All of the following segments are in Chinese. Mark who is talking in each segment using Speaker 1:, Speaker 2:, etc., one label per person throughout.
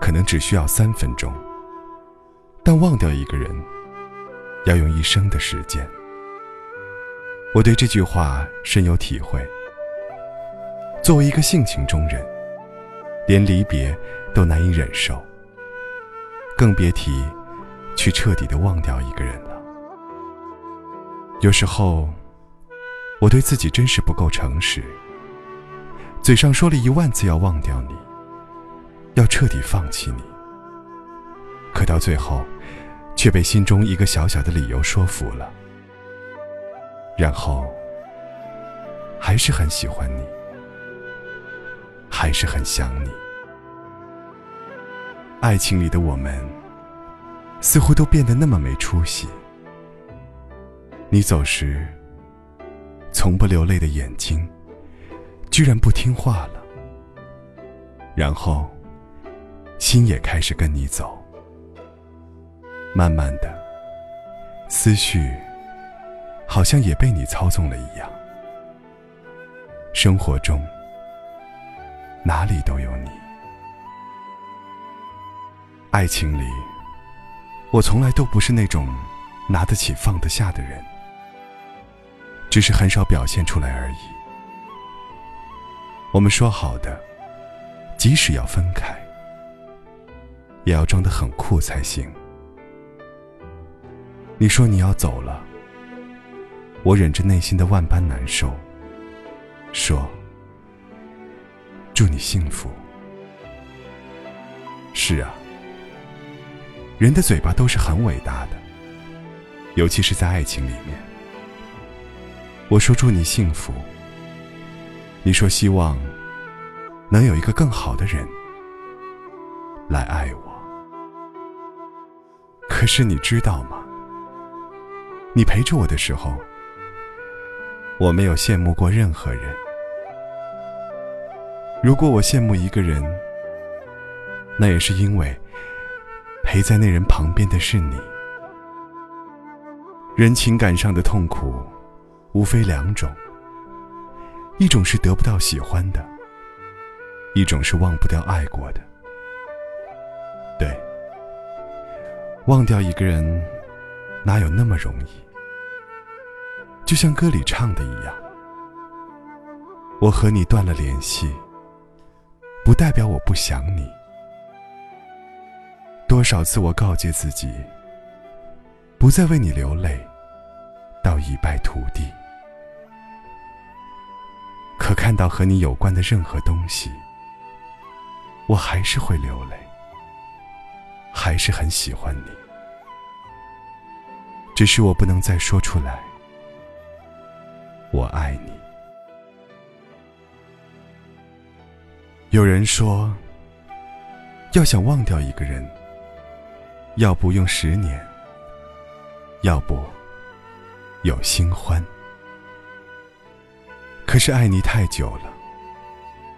Speaker 1: 可能只需要三分钟；但忘掉一个人，要用一生的时间。我对这句话深有体会。作为一个性情中人，连离别都难以忍受，更别提去彻底的忘掉一个人了。有时候，我对自己真是不够诚实。嘴上说了一万次要忘掉你，要彻底放弃你，可到最后，却被心中一个小小的理由说服了，然后还是很喜欢你，还是很想你。爱情里的我们，似乎都变得那么没出息。你走时，从不流泪的眼睛。居然不听话了，然后心也开始跟你走，慢慢的，思绪好像也被你操纵了一样。生活中哪里都有你，爱情里我从来都不是那种拿得起放得下的人，只是很少表现出来而已。我们说好的，即使要分开，也要装得很酷才行。你说你要走了，我忍着内心的万般难受，说：“祝你幸福。”是啊，人的嘴巴都是很伟大的，尤其是在爱情里面。我说祝你幸福。你说希望能有一个更好的人来爱我，可是你知道吗？你陪着我的时候，我没有羡慕过任何人。如果我羡慕一个人，那也是因为陪在那人旁边的是你。人情感上的痛苦，无非两种。一种是得不到喜欢的，一种是忘不掉爱过的。忘掉一个人，哪有那么容易？就像歌里唱的一样，我和你断了联系，不代表我不想你。多少次我告诫自己，不再为你流泪，到一败涂地。可看到和你有关的任何东西，我还是会流泪，还是很喜欢你。只是我不能再说出来，我爱你。有人说，要想忘掉一个人，要不用十年，要不有新欢。可是爱你太久了，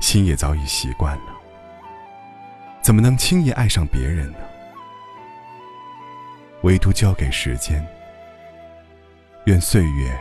Speaker 1: 心也早已习惯了，怎么能轻易爱上别人呢？唯独交给时间，愿岁月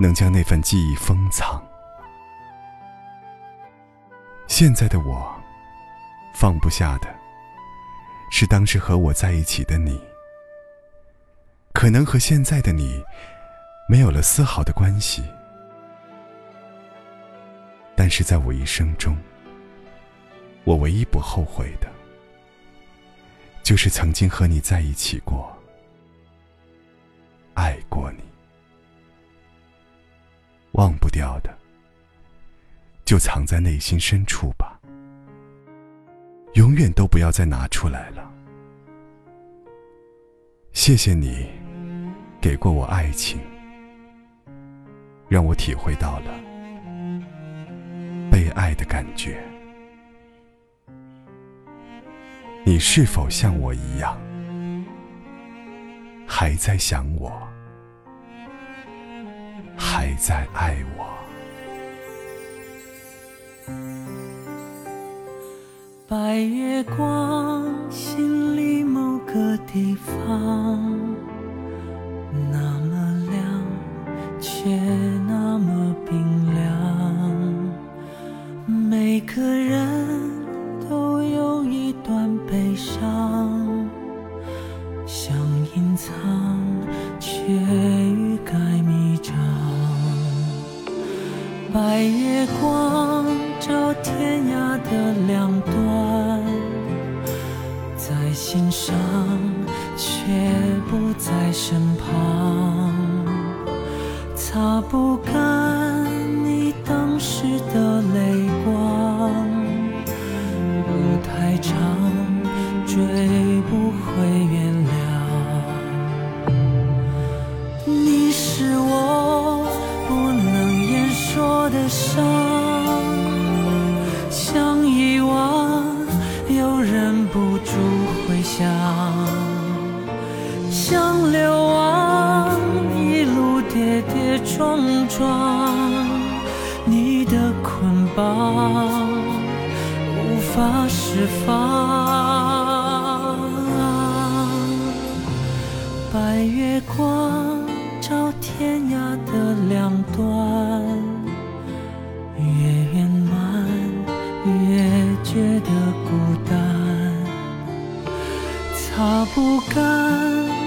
Speaker 1: 能将那份记忆封藏。现在的我，放不下的，是当时和我在一起的你，可能和现在的你，没有了丝毫的关系。但是在我一生中，我唯一不后悔的，就是曾经和你在一起过，爱过你。忘不掉的，就藏在内心深处吧，永远都不要再拿出来了。谢谢你，给过我爱情，让我体会到了。被爱的感觉。你是否像我一样，还在想我，还在爱我？
Speaker 2: 白月光，心里某个地方，那么亮，却那么冰凉。每个人。悲伤，想隐藏，却欲盖弥彰。白月光照天涯的两端，在心上，却不在身旁，擦不干是我不能言说的伤，想遗忘又忍不住回想，想流亡一路跌跌撞撞，你的捆绑无。法释放，白月光到天涯的两端，越圆满越觉得孤单，擦不干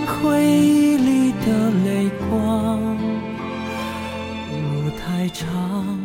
Speaker 2: 回忆里的泪光，路太长。